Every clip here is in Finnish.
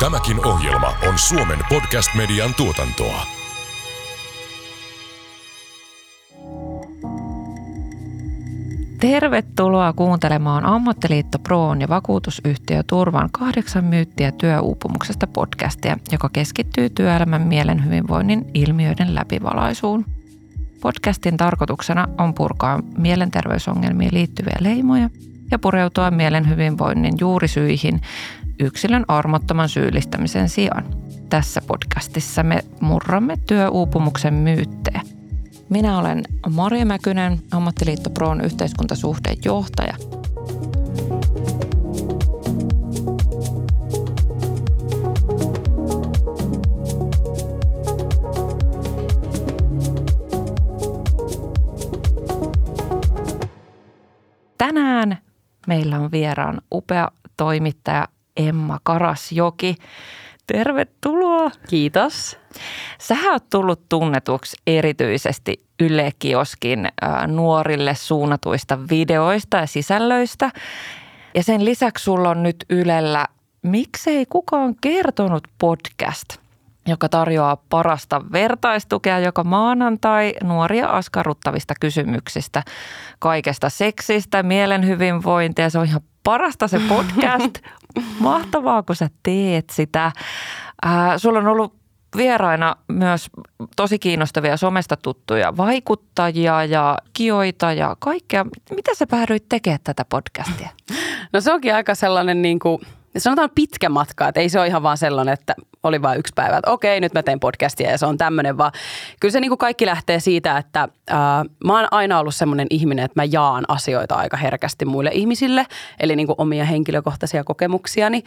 Tämäkin ohjelma on Suomen podcast-median tuotantoa. Tervetuloa kuuntelemaan Ammattiliitto Proon ja vakuutusyhtiö Turvan kahdeksan myyttiä työuupumuksesta podcastia, joka keskittyy työelämän mielen hyvinvoinnin ilmiöiden läpivalaisuun. Podcastin tarkoituksena on purkaa mielenterveysongelmiin liittyviä leimoja ja pureutua mielen hyvinvoinnin juurisyihin yksilön armottoman syyllistämisen sijaan. Tässä podcastissa me murramme työuupumuksen myyttejä. Minä olen Maria Mäkynen, Ammattiliitto Proon yhteiskuntasuhteen johtaja. Tänään meillä on vieraan upea toimittaja Emma Karasjoki. Tervetuloa. Kiitos. Sähän oot tullut tunnetuksi erityisesti Yle Kioskin nuorille suunnatuista videoista ja sisällöistä. Ja sen lisäksi sulla on nyt Ylellä Miksei kukaan kertonut podcast, joka tarjoaa parasta vertaistukea joka maanantai nuoria askarruttavista kysymyksistä, kaikesta seksistä, mielen hyvinvointia. Se on ihan parasta se podcast. Mahtavaa, kun sä teet sitä. Äh, sulla on ollut vieraina myös tosi kiinnostavia somesta tuttuja vaikuttajia ja kioita ja kaikkea. Mitä sä päädyit tekemään tätä podcastia? No se onkin aika sellainen niin kuin, sanotaan pitkä matka, että ei se ole ihan vaan sellainen, että oli vain yksi päivä, että okei, nyt mä teen podcastia ja se on tämmöinen, vaan kyllä se niin kuin kaikki lähtee siitä, että ää, mä oon aina ollut semmoinen ihminen, että mä jaan asioita aika herkästi muille ihmisille, eli niin kuin omia henkilökohtaisia kokemuksiani.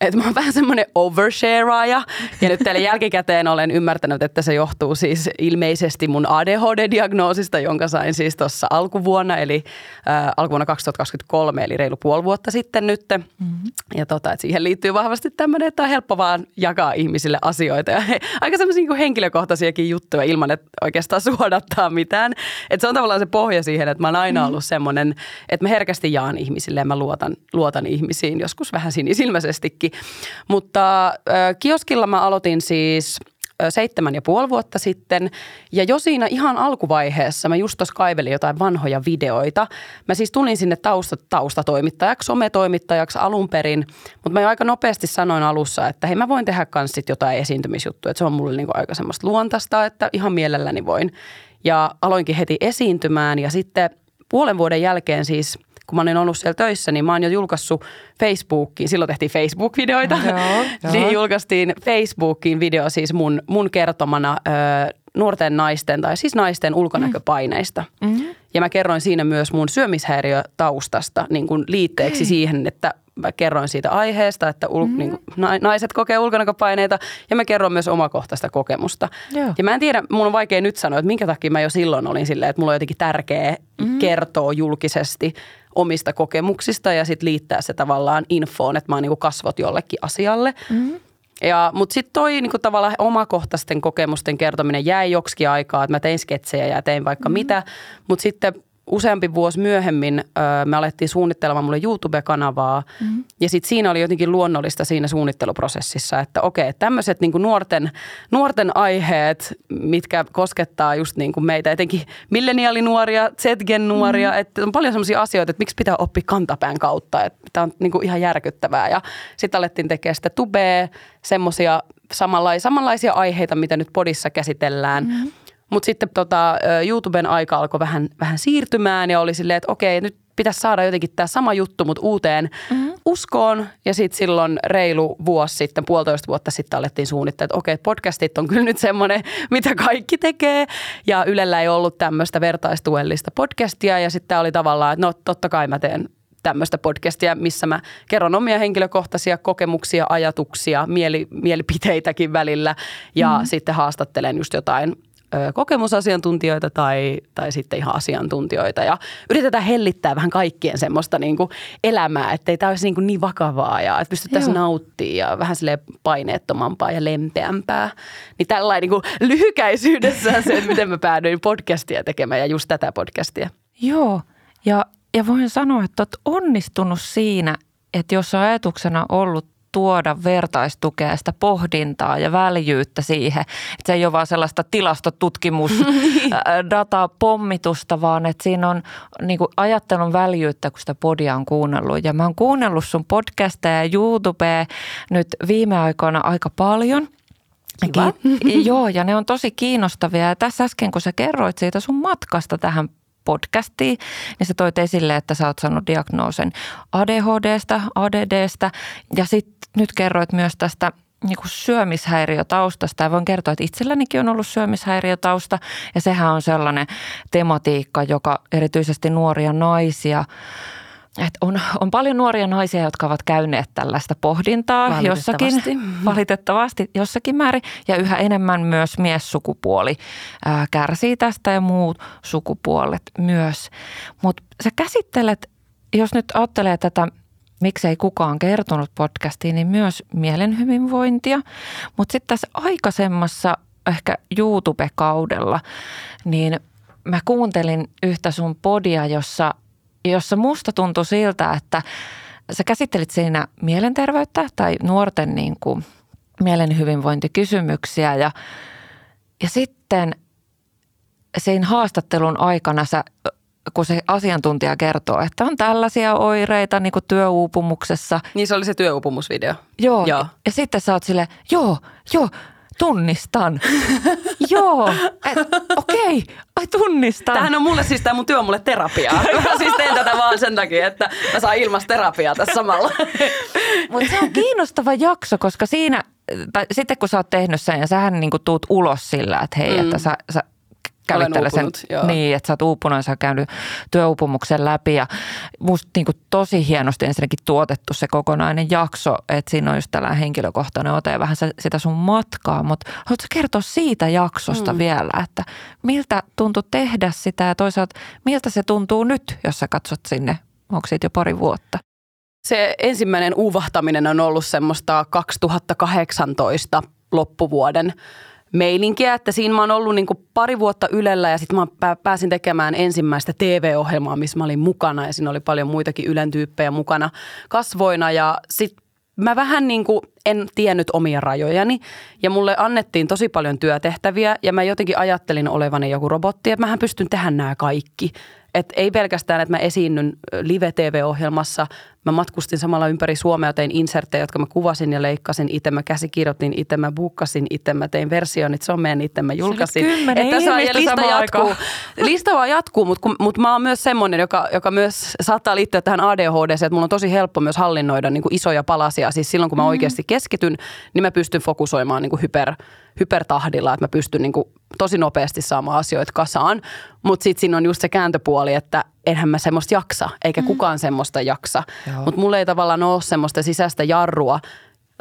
Että mä oon vähän semmoinen overshareaaja ja nyt teille jälkikäteen olen ymmärtänyt, että se johtuu siis ilmeisesti mun ADHD-diagnoosista, jonka sain siis tuossa alkuvuonna, eli ää, alkuvuonna 2023, eli reilu puoli vuotta sitten nyt. Mm-hmm. Ja tota, että siihen liittyy vahvasti tämmöinen, että on helppo vaan jakaa ihmisille asioita ja he, aika semmoisia niin henkilökohtaisiakin juttuja ilman, että oikeastaan suodattaa mitään. Että se on tavallaan se pohja siihen, että mä oon aina ollut semmoinen, että mä herkästi jaan ihmisille ja mä luotan, luotan ihmisiin, joskus vähän sinisilmäisestikin. Mutta äh, kioskilla mä aloitin siis – seitsemän ja puoli vuotta sitten. Ja jo siinä ihan alkuvaiheessa mä just tuossa kaivelin jotain vanhoja videoita. Mä siis tulin sinne tausta, taustatoimittajaksi, sometoimittajaksi alun perin, mutta mä jo aika nopeasti sanoin alussa, että hei mä voin tehdä kans sit jotain esiintymisjuttuja. Että se on mulle niinku aika semmoista luontaista, että ihan mielelläni voin. Ja aloinkin heti esiintymään ja sitten puolen vuoden jälkeen siis – kun mä olin ollut siellä töissä, niin mä oon jo julkaissut Facebookiin, silloin tehtiin Facebook-videoita, joo, niin julkaistiin Facebookiin video siis mun, mun kertomana ö, nuorten naisten tai siis naisten ulkonäköpaineista. Mm-hmm. Ja mä kerroin siinä myös mun syömishäiriötaustasta niin kuin liitteeksi siihen, että mä kerroin siitä aiheesta, että ul, mm-hmm. niin naiset kokee ulkonäköpaineita ja mä kerron myös omakohtaista kokemusta. Joo. Ja mä en tiedä, mun on vaikea nyt sanoa, että minkä takia mä jo silloin olin silleen, että mulla on jotenkin tärkeää mm-hmm. kertoa julkisesti omista kokemuksista ja sitten liittää se tavallaan infoon, että mä oon niin kasvot jollekin asialle. Mm-hmm. Ja, mutta sitten toi niin kuin tavallaan omakohtaisten kokemusten kertominen jäi joksikin aikaa, että mä tein sketsejä ja tein vaikka mm-hmm. mitä, mutta sitten useampi vuosi myöhemmin ö, me alettiin suunnittelemaan mulle YouTube-kanavaa. Mm-hmm. Ja sitten siinä oli jotenkin luonnollista siinä suunnitteluprosessissa, että okei, tämmöiset niin nuorten, nuorten aiheet, mitkä koskettaa just niin kuin meitä, etenkin milleniaalinuoria, Z-gen nuoria, mm-hmm. että on paljon sellaisia asioita, että miksi pitää oppia kantapään kautta, että tämä on niin kuin ihan järkyttävää. Ja sitten alettiin tekemään sitä tubea, semmoisia samanlaisia, samanlaisia aiheita, mitä nyt podissa käsitellään. Mm-hmm. Mutta sitten tota, YouTuben aika alkoi vähän, vähän siirtymään ja oli silleen, että okei, nyt pitäisi saada jotenkin tämä sama juttu, mutta uuteen mm-hmm. uskoon. Ja sitten silloin reilu vuosi sitten, puolitoista vuotta sitten alettiin suunnitella, että okei, podcastit on kyllä nyt semmoinen, mitä kaikki tekee. Ja Ylellä ei ollut tämmöistä vertaistuellista podcastia ja sitten oli tavallaan, että no totta kai mä teen tämmöistä podcastia, missä mä kerron omia henkilökohtaisia kokemuksia, ajatuksia, mieli, mielipiteitäkin välillä ja mm. sitten haastattelen just jotain kokemusasiantuntijoita tai, tai sitten ihan asiantuntijoita ja yritetään hellittää vähän kaikkien semmoista niin kuin elämää, ettei tämä olisi niin, kuin niin vakavaa ja että pystyttäisiin nauttimaan ja vähän sille paineettomampaa ja lempeämpää. Niin tällainen niin kuin lyhykäisyydessään se, että miten mä päädyin podcastia tekemään ja just tätä podcastia. Joo, ja, ja voin sanoa, että olet onnistunut siinä, että jos on ajatuksena ollut tuoda vertaistukea ja sitä pohdintaa ja väljyyttä siihen. Että se ei ole vaan sellaista tilastotutkimus, dataa pommitusta, vaan että siinä on niin kuin ajattelun väljyyttä, kun sitä podia on kuunnellut. Ja mä oon kuunnellut sun podcasteja ja YouTubea nyt viime aikoina aika paljon – Kiva. Joo, ja ne on tosi kiinnostavia. Ja tässä äsken, kun sä kerroit siitä sun matkasta tähän podcastiin, niin sä toit esille, että sä oot saanut diagnoosen ADHDstä, ADDstä ja sitten nyt kerroit myös tästä niin kuin syömishäiriötaustasta. Ja voin kertoa, että itsellänikin on ollut syömishäiriötausta ja sehän on sellainen tematiikka, joka erityisesti nuoria naisia – et on, on paljon nuoria naisia, jotka ovat käyneet tällaista pohdintaa valitettavasti. jossakin, valitettavasti jossakin määrin. Ja yhä enemmän myös miessukupuoli ää, kärsii tästä ja muut sukupuolet myös. Mutta sä käsittelet, jos nyt ajattelee tätä miksei kukaan kertonut podcastiin, niin myös mielen hyvinvointia. Mutta sitten tässä aikaisemmassa ehkä YouTube-kaudella, niin mä kuuntelin yhtä sun podia, jossa jossa musta tuntui siltä, että sä käsittelit siinä mielenterveyttä tai nuorten niin kuin mielen hyvinvointikysymyksiä ja, ja sitten siinä haastattelun aikana sä kun se asiantuntija kertoo, että on tällaisia oireita niin kuin työuupumuksessa. Niin se oli se työuupumusvideo. Joo. joo. Ja sitten sä oot sille, joo, joo, tunnistan. Joo, okei, okay. ai tunnistan. Tämähän on mulle siis, tämä mun työ on mulle terapiaa. Mä siis teen tätä vaan sen takia, että mä saan ilmasta terapiaa tässä samalla. Mutta se on kiinnostava jakso, koska siinä, tai sitten kun sä oot tehnyt sen ja sähän niin tuut ulos sillä, että hei, mm. että sä, sä kävit tällaisen, joo. niin, että sä oot uupunut ja sä oot käynyt työuupumuksen läpi ja musta niin kuin tosi hienosti ensinnäkin tuotettu se kokonainen jakso, että siinä on just tällainen henkilökohtainen ote ja vähän sitä sun matkaa, mutta haluatko kertoa siitä jaksosta mm. vielä, että miltä tuntui tehdä sitä ja toisaalta miltä se tuntuu nyt, jos sä katsot sinne, onko siitä jo pari vuotta? Se ensimmäinen uuvahtaminen on ollut semmoista 2018 loppuvuoden meininkiä, että siinä mä oon ollut niin pari vuotta Ylellä ja sitten mä pääsin tekemään ensimmäistä TV-ohjelmaa, missä mä olin mukana ja siinä oli paljon muitakin Ylen tyyppejä mukana kasvoina ja sitten mä vähän niin kuin en tiennyt omia rajojani ja mulle annettiin tosi paljon työtehtäviä ja mä jotenkin ajattelin olevani joku robotti, että mähän pystyn tehdä nämä kaikki. Et ei pelkästään, että mä esiinnyn live-tv-ohjelmassa, mä matkustin samalla ympäri Suomea, tein inserttejä, jotka mä kuvasin ja leikkasin itse, mä käsikirjoitin itse, mä buukkasin itse, mä tein versionit someen itse, mä julkaisin. Että saa ja lista jatkuu. lista vaan jatkuu, mutta mutta mä oon myös semmoinen, joka, joka myös saattaa liittyä tähän ADHD, että mulla on tosi helppo myös hallinnoida niin kuin isoja palasia. Siis silloin, kun mä mm. oikeasti keskityn, niin mä pystyn fokusoimaan niin kuin hyper, hypertahdilla, että mä pystyn niin kuin tosi nopeasti saamaan asioita kasaan. Mutta sitten siinä on just se kääntöpuoli, että enhän mä semmoista jaksa, eikä mm. kukaan semmoista jaksa. Mutta mulla ei tavallaan ole semmoista sisäistä jarrua,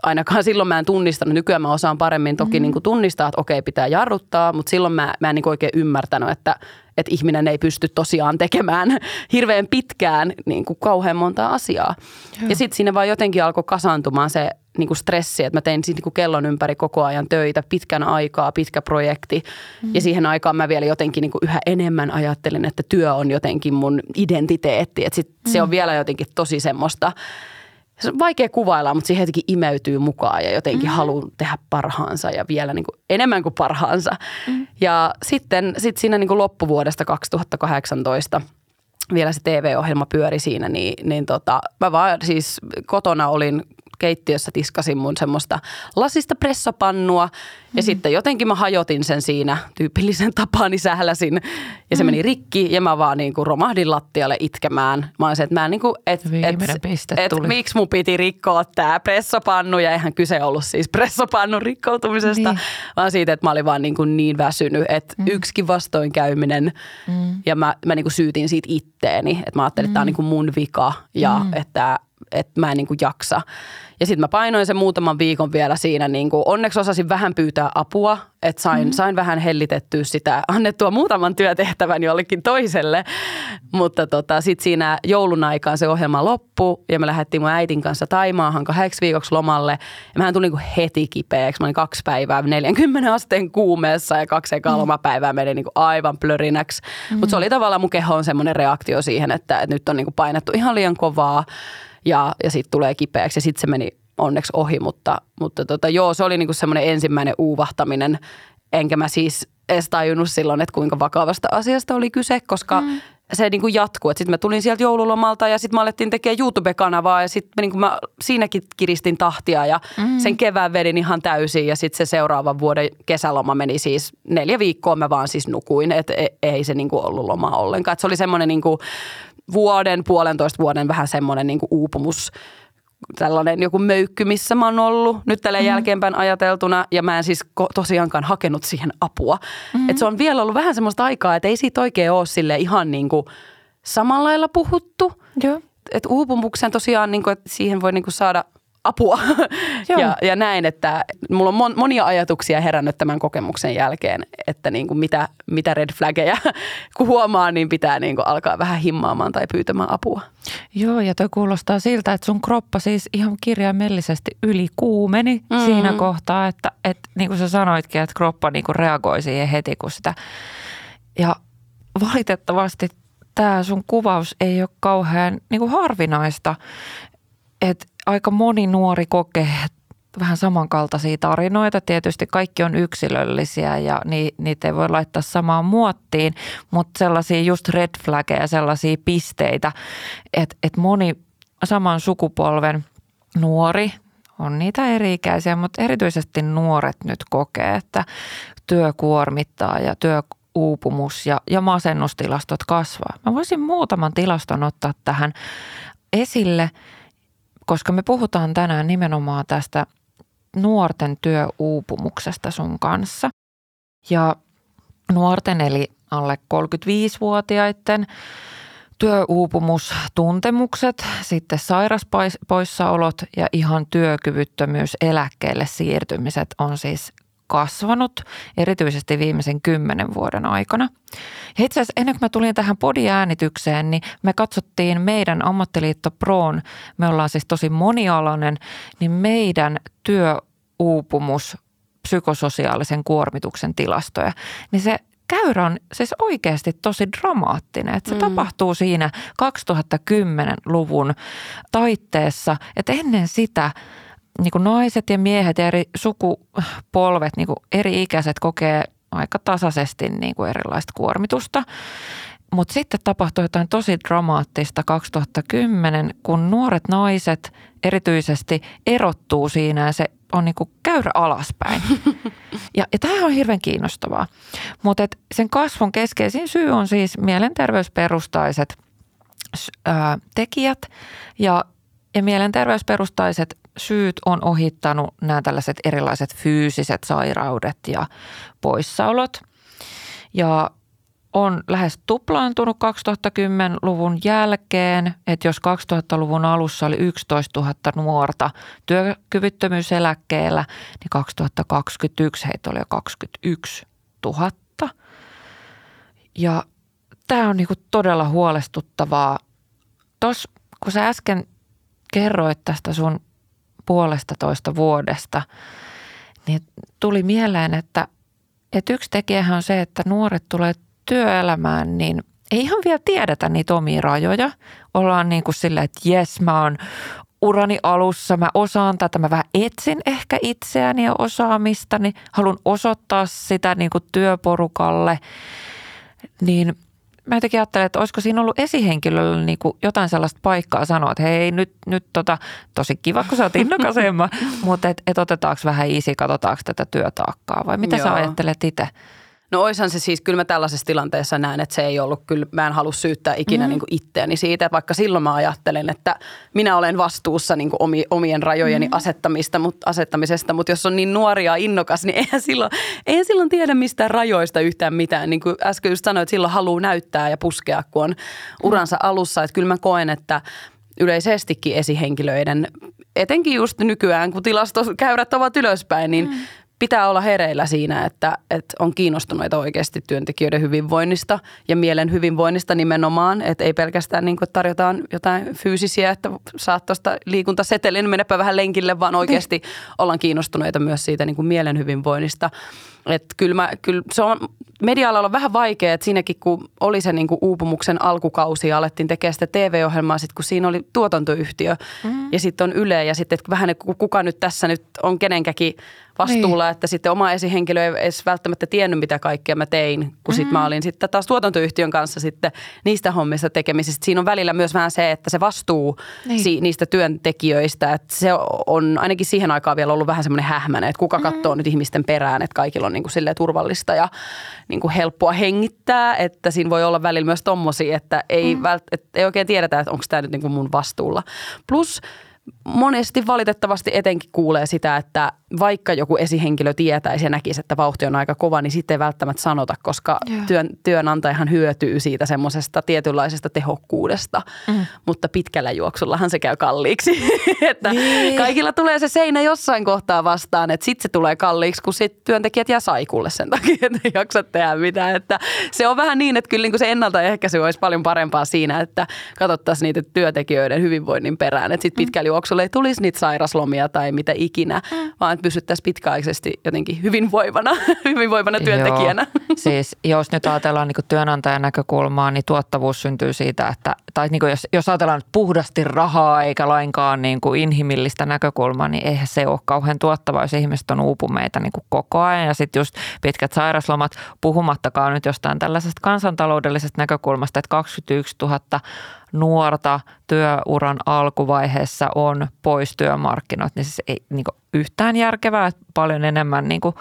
ainakaan silloin mä en tunnistanut. Nykyään mä osaan paremmin toki mm. niin kuin tunnistaa, että okei, pitää jarruttaa, mutta silloin mä, mä en niin oikein ymmärtänyt, että, että ihminen ei pysty tosiaan tekemään hirveän pitkään niin kuin kauhean monta asiaa. Joo. Ja sitten siinä vaan jotenkin alkoi kasaantumaan se niin kuin stressi, että mä tein niin kuin kellon ympäri koko ajan töitä, pitkän aikaa, pitkä projekti. Mm. Ja siihen aikaan mä vielä jotenkin niin kuin yhä enemmän ajattelin, että työ on jotenkin mun identiteetti. Että sit mm. se on vielä jotenkin tosi semmoista, se on vaikea kuvailla, mutta siihen jotenkin imeytyy mukaan ja jotenkin mm. haluaa tehdä parhaansa ja vielä niin kuin enemmän kuin parhaansa. Mm. Ja sitten sit siinä niin kuin loppuvuodesta 2018 vielä se TV-ohjelma pyöri siinä, niin, niin tota, mä vaan siis kotona olin keittiössä tiskasin mun semmoista lasista pressapannua ja mm. sitten jotenkin mä hajotin sen siinä tyypillisen tapaan, niin sähläsin ja se mm. meni rikki ja mä vaan niin kuin romahdin lattialle itkemään. Mä olisin, että mä niin kuin, et, et, et, miksi mun piti rikkoa tämä pressapannu ja eihän kyse ollut siis pressapannun rikkoutumisesta, niin. vaan siitä, että mä olin vaan niin, kuin niin väsynyt, että mm. yksikin vastoinkäyminen mm. ja mä, mä niin kuin syytin siitä itteeni, että mä ajattelin, että tämä on mm. niin kuin mun vika ja mm. että, että mä en niin kuin jaksa. Ja sitten mä painoin sen muutaman viikon vielä siinä. Niin kuin, onneksi osasin vähän pyytää apua, että sain, mm. sain vähän hellitettyä sitä, annettua muutaman työtehtävän jollekin toiselle. Mutta tota, sitten siinä joulun aikaan se ohjelma loppui ja me lähdettiin mun äitin kanssa Taimaahan kahdeksi viikoksi lomalle. Ja mähän tulin niin heti kipeäksi. Mä olin kaksi päivää 40 asteen kuumeessa ja kaksi ekaa mm. lomapäivää meni niin aivan plörinäksi. Mm. Mutta se oli tavallaan mun kehoon semmoinen reaktio siihen, että, että nyt on niin painettu ihan liian kovaa ja, ja sitten tulee kipeäksi ja sitten se meni onneksi ohi, mutta, mutta tota, joo, se oli niinku semmoinen ensimmäinen uuvahtaminen. Enkä mä siis edes tajunnut silloin, että kuinka vakavasta asiasta oli kyse, koska mm se niin kuin jatkuu. Sitten mä tulin sieltä joululomalta ja sitten mä alettiin tekemään YouTube-kanavaa ja sitten niin mä siinäkin kiristin tahtia ja mm. sen kevään vedin ihan täysin ja sitten se seuraavan vuoden kesäloma meni siis neljä viikkoa mä vaan siis nukuin, että e, ei se niin kuin ollut loma ollenkaan. Et se oli semmoinen niin kuin vuoden, puolentoista vuoden vähän semmoinen niin kuin uupumus tällainen joku möykky, missä mä oon ollut nyt tällä mm. jälkeenpäin ajateltuna ja mä en siis tosiaankaan hakenut siihen apua. Mm. Et se on vielä ollut vähän semmoista aikaa, että ei siitä oikein ole sille ihan niin kuin samalla lailla puhuttu. Joo. Et uupumuksen tosiaan, niin kuin, että siihen voi niin kuin saada – apua ja, ja näin, että mulla on mon, monia ajatuksia herännyt tämän kokemuksen jälkeen, että niin kuin mitä, mitä red flaggeja kun huomaa, niin pitää niin kuin alkaa vähän himmaamaan tai pyytämään apua. Joo, ja toi kuulostaa siltä, että sun kroppa siis ihan kirjaimellisesti yli kuumeni mm-hmm. siinä kohtaa, että, että niin kuin sä sanoitkin, että kroppa niin kuin reagoi siihen heti, kun sitä... Ja valitettavasti tämä sun kuvaus ei ole kauhean niin kuin harvinaista, että aika moni nuori kokee vähän samankaltaisia tarinoita. Tietysti kaikki on yksilöllisiä ja niitä ei voi laittaa samaan muottiin, mutta sellaisia just red flaggeja, sellaisia pisteitä, että, että moni saman sukupolven nuori, on niitä eri-ikäisiä, mutta erityisesti nuoret nyt kokee, että työ kuormittaa ja työuupumus ja, ja masennustilastot kasvaa. Mä voisin muutaman tilaston ottaa tähän esille – koska me puhutaan tänään nimenomaan tästä nuorten työuupumuksesta sun kanssa. Ja nuorten eli alle 35-vuotiaiden työuupumustuntemukset, sitten sairaspoissaolot ja ihan työkyvyttömyys eläkkeelle siirtymiset on siis kasvanut, erityisesti viimeisen kymmenen vuoden aikana. Ja itse asiassa ennen kuin mä tulin tähän podiäänitykseen, niin me katsottiin meidän ammattiliitto Proon, me ollaan siis tosi monialainen, niin meidän työuupumus psykososiaalisen kuormituksen tilastoja, niin se käyrä on siis oikeasti tosi dramaattinen. Että se mm. tapahtuu siinä 2010-luvun taitteessa, että ennen sitä – niin kuin naiset ja miehet ja eri sukupolvet, niin kuin eri ikäiset kokee aika tasaisesti niin kuin erilaista kuormitusta. Mutta sitten tapahtui jotain tosi dramaattista 2010, kun nuoret naiset erityisesti erottuu siinä ja se on niin kuin käyrä alaspäin. Ja, ja tämä on hirveän kiinnostavaa. Mutta sen kasvun keskeisin syy on siis mielenterveysperustaiset ää, tekijät ja, ja mielenterveysperustaiset syyt on ohittanut nämä tällaiset erilaiset fyysiset sairaudet ja poissaolot. Ja on lähes tuplaantunut 2010-luvun jälkeen, että jos 2000-luvun alussa oli 11 000 nuorta työkyvyttömyyseläkkeellä, niin 2021 heitä oli jo 21 000. Ja tämä on niinku todella huolestuttavaa. Tuossa kun sä äsken kerroit tästä sun puolesta toista vuodesta, niin tuli mieleen, että, että yksi tekijähän on se, että nuoret tulee työelämään, niin ei ihan vielä tiedetä niitä omia rajoja. Ollaan niin kuin sillä, että jes, mä oon urani alussa, mä osaan tätä, mä vähän etsin ehkä itseäni ja osaamistani, haluan osoittaa sitä niin kuin työporukalle, niin – mä jotenkin ajattelen, että olisiko siinä ollut esihenkilöllä niin kuin jotain sellaista paikkaa sanoa, että hei nyt, nyt tota, tosi kiva, kun sä oot innokas mutta et, et otetaanko vähän easy, katsotaanko tätä työtaakkaa vai mitä Joo. sä ajattelet itse? No oishan se siis, kyllä mä tällaisessa tilanteessa näen, että se ei ollut kyllä, mä en halua syyttää ikinä mm. niin kuin itseäni siitä, vaikka silloin mä ajattelen, että minä olen vastuussa niin kuin omien rajojeni mm. asettamista, mutta, asettamisesta, mutta jos on niin nuori ja innokas, niin eihän silloin, eihän silloin tiedä mistään rajoista yhtään mitään. Niin kuin äsken just sanoin, että silloin haluaa näyttää ja puskea, kun on uransa alussa, että kyllä mä koen, että yleisestikin esihenkilöiden, etenkin just nykyään, kun tilastokäyrät ovat ylöspäin, niin mm pitää olla hereillä siinä, että, että on kiinnostuneita oikeasti työntekijöiden hyvinvoinnista ja mielen hyvinvoinnista nimenomaan. Että ei pelkästään niin kuin tarjotaan jotain fyysisiä, että saat tuosta liikuntasetelin, menepä vähän lenkille, vaan oikeasti ollaan kiinnostuneita myös siitä niin kuin mielen hyvinvoinnista. Että kyllä, mä, kyllä se on media on vähän vaikea, että siinäkin kun oli se niinku uupumuksen alkukausi ja alettiin tekemään sitä TV-ohjelmaa, sit kun siinä oli tuotantoyhtiö mm. ja sitten on Yle ja sitten vähän kuka nyt tässä nyt on kenenkäkin vastuulla, niin. että sitten oma esihenkilö ei edes välttämättä tiennyt, mitä kaikkea mä tein, kun mm-hmm. sitten mä olin sitten taas tuotantoyhtiön kanssa sitten niistä hommista tekemisistä. Siinä on välillä myös vähän se, että se vastuu niin. si- niistä työntekijöistä, että se on ainakin siihen aikaan vielä ollut vähän semmoinen hähmäinen, että kuka mm-hmm. katsoo nyt ihmisten perään, että kaikilla on niin kuin turvallista ja niin kuin helppoa hengittää, että siinä voi olla välillä myös tommosia, että ei, mm. vält- että ei oikein tiedetä, että onko tämä nyt niin kuin mun vastuulla. Plus monesti valitettavasti etenkin kuulee sitä, että vaikka joku esihenkilö tietäisi ja näkisi, että vauhti on aika kova, niin sitten ei välttämättä sanota, koska työn, työnantajahan hyötyy siitä semmoisesta tietynlaisesta tehokkuudesta. Mm. Mutta pitkällä juoksullahan se käy kalliiksi. että niin. Kaikilla tulee se seinä jossain kohtaa vastaan, että sitten se tulee kalliiksi, kun sit työntekijät jää saikulle sen takia, että ei jaksa tehdä mitään. Että se on vähän niin, että kyllä niin kuin se ennaltaehkäisy olisi paljon parempaa siinä, että katsottaisiin niitä työntekijöiden hyvinvoinnin perään. Että sitten mm. pitkällä juoksulla ei tulisi niitä sairaslomia tai mitä ikinä, mm. vaan että pysyttäisiin pitkäaikaisesti jotenkin hyvinvoivana, hyvinvoivana työntekijänä. Joo. Siis jos nyt ajatellaan niin työnantajan näkökulmaa, niin tuottavuus syntyy siitä, että tai niin jos, jos ajatellaan puhdasti rahaa eikä lainkaan niin kuin inhimillistä näkökulmaa, niin eihän se ole kauhean tuottavaa, jos ihmiset on uupumeita niin kuin koko ajan. Ja sitten just pitkät sairaslomat, puhumattakaan nyt jostain tällaisesta kansantaloudellisesta näkökulmasta, että 21 000 nuorta työuran alkuvaiheessa on pois työmarkkinoilta, niin siis ei niin yhtään järkevää, paljon enemmän niin kuin,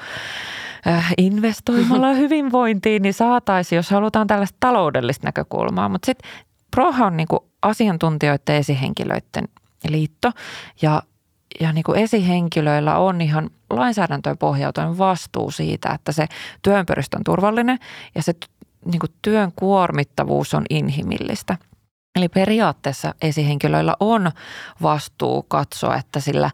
äh, investoimalla hyvinvointiin, niin saataisiin, jos halutaan tällaista taloudellista näkökulmaa. Mutta sitten Proha on niin kuin asiantuntijoiden esihenkilöiden liitto ja ja niin kuin esihenkilöillä on ihan lainsäädäntöön pohjautuen vastuu siitä, että se työympäristö on turvallinen ja se niin kuin työn kuormittavuus on inhimillistä. Eli periaatteessa esihenkilöillä on vastuu katsoa, että sillä,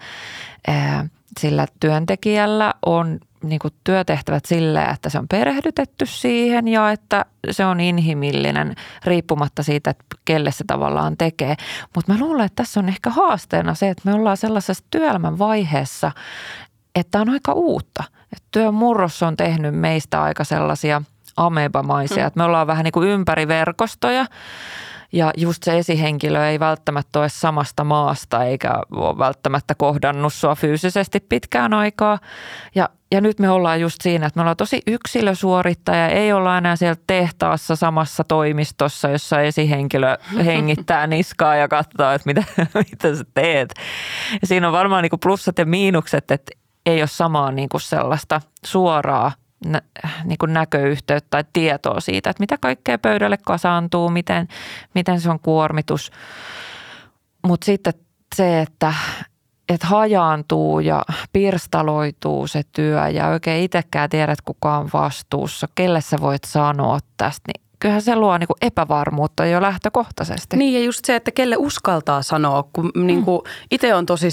ää, sillä työntekijällä on niin kuin työtehtävät silleen, että se on perehdytetty siihen ja että se on inhimillinen riippumatta siitä, että kelle se tavallaan tekee. Mutta mä luulen, että tässä on ehkä haasteena se, että me ollaan sellaisessa työelämän vaiheessa, että on aika uutta. Että työn murros on tehnyt meistä aika sellaisia amebamaisia, mm. että me ollaan vähän niin kuin ympäriverkostoja ja just se esihenkilö ei välttämättä ole samasta maasta eikä ole välttämättä kohdannut sua fyysisesti pitkään aikaa. Ja, ja nyt me ollaan just siinä, että me ollaan tosi yksilösuorittaja, ei olla enää siellä tehtaassa samassa toimistossa, jossa esihenkilö hengittää niskaa ja katsoo, että mitä, mitä sä teet. Ja siinä on varmaan niin kuin plussat ja miinukset, että ei ole samaa niin kuin sellaista suoraa nä, niin kuin näköyhteyttä tai tietoa siitä, että mitä kaikkea pöydälle kasaantuu, miten, miten se on kuormitus. Mutta sitten se, että, että hajaantuu ja pirstaloituu se työ ja oikein itsekään tiedät, kuka on vastuussa, kelle sä voit sanoa tästä, niin kyllähän se luo niin kuin epävarmuutta jo lähtökohtaisesti. Niin ja just se, että kelle uskaltaa sanoa, kun mm. niin kuin itse on tosi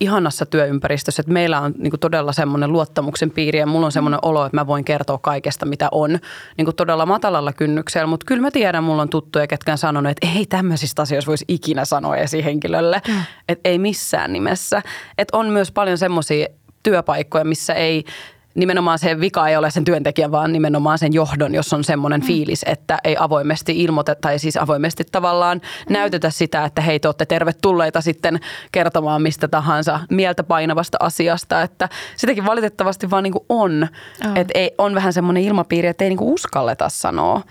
ihanassa työympäristössä, että meillä on niin kuin todella semmoinen luottamuksen piiri ja mulla on semmoinen olo, että mä voin kertoa kaikesta, mitä on niin kuin todella matalalla kynnyksellä, mutta kyllä mä tiedän, mulla on tuttuja, ketkä on sanonut, että ei tämmöisistä asioista voisi ikinä sanoa esihenkilölle, mm. että ei missään nimessä. Että on myös paljon semmoisia työpaikkoja, missä ei nimenomaan se vika ei ole sen työntekijän, vaan nimenomaan sen johdon, jos on semmoinen mm. fiilis, että ei avoimesti ilmoiteta tai siis avoimesti tavallaan mm. näytetä sitä, että hei te olette tervetulleita sitten kertomaan mistä tahansa mieltä painavasta asiasta, että sitäkin valitettavasti vaan niin kuin on, oh. että ei, on vähän semmoinen ilmapiiri, että ei niin kuin uskalleta sanoa.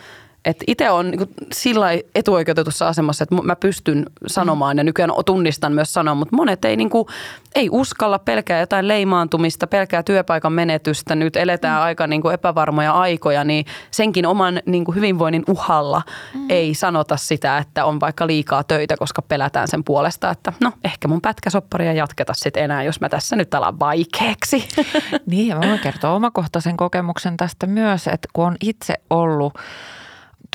Että itse on niin sillä etuoikeutetussa asemassa, että mä pystyn sanomaan ja nykyään tunnistan myös sanoa, mutta monet ei, niin kuin, ei uskalla pelkää jotain leimaantumista, pelkää työpaikan menetystä. Nyt eletään mm. aika niin kuin epävarmoja aikoja, niin senkin oman niin kuin hyvinvoinnin uhalla mm. ei sanota sitä, että on vaikka liikaa töitä, koska pelätään sen puolesta, että no ehkä mun pätkäsopparia jatketa sitten enää, jos mä tässä nyt alan vaikeaksi. Niin ja mä voin kertoa omakohtaisen kokemuksen tästä myös, että kun on itse ollut –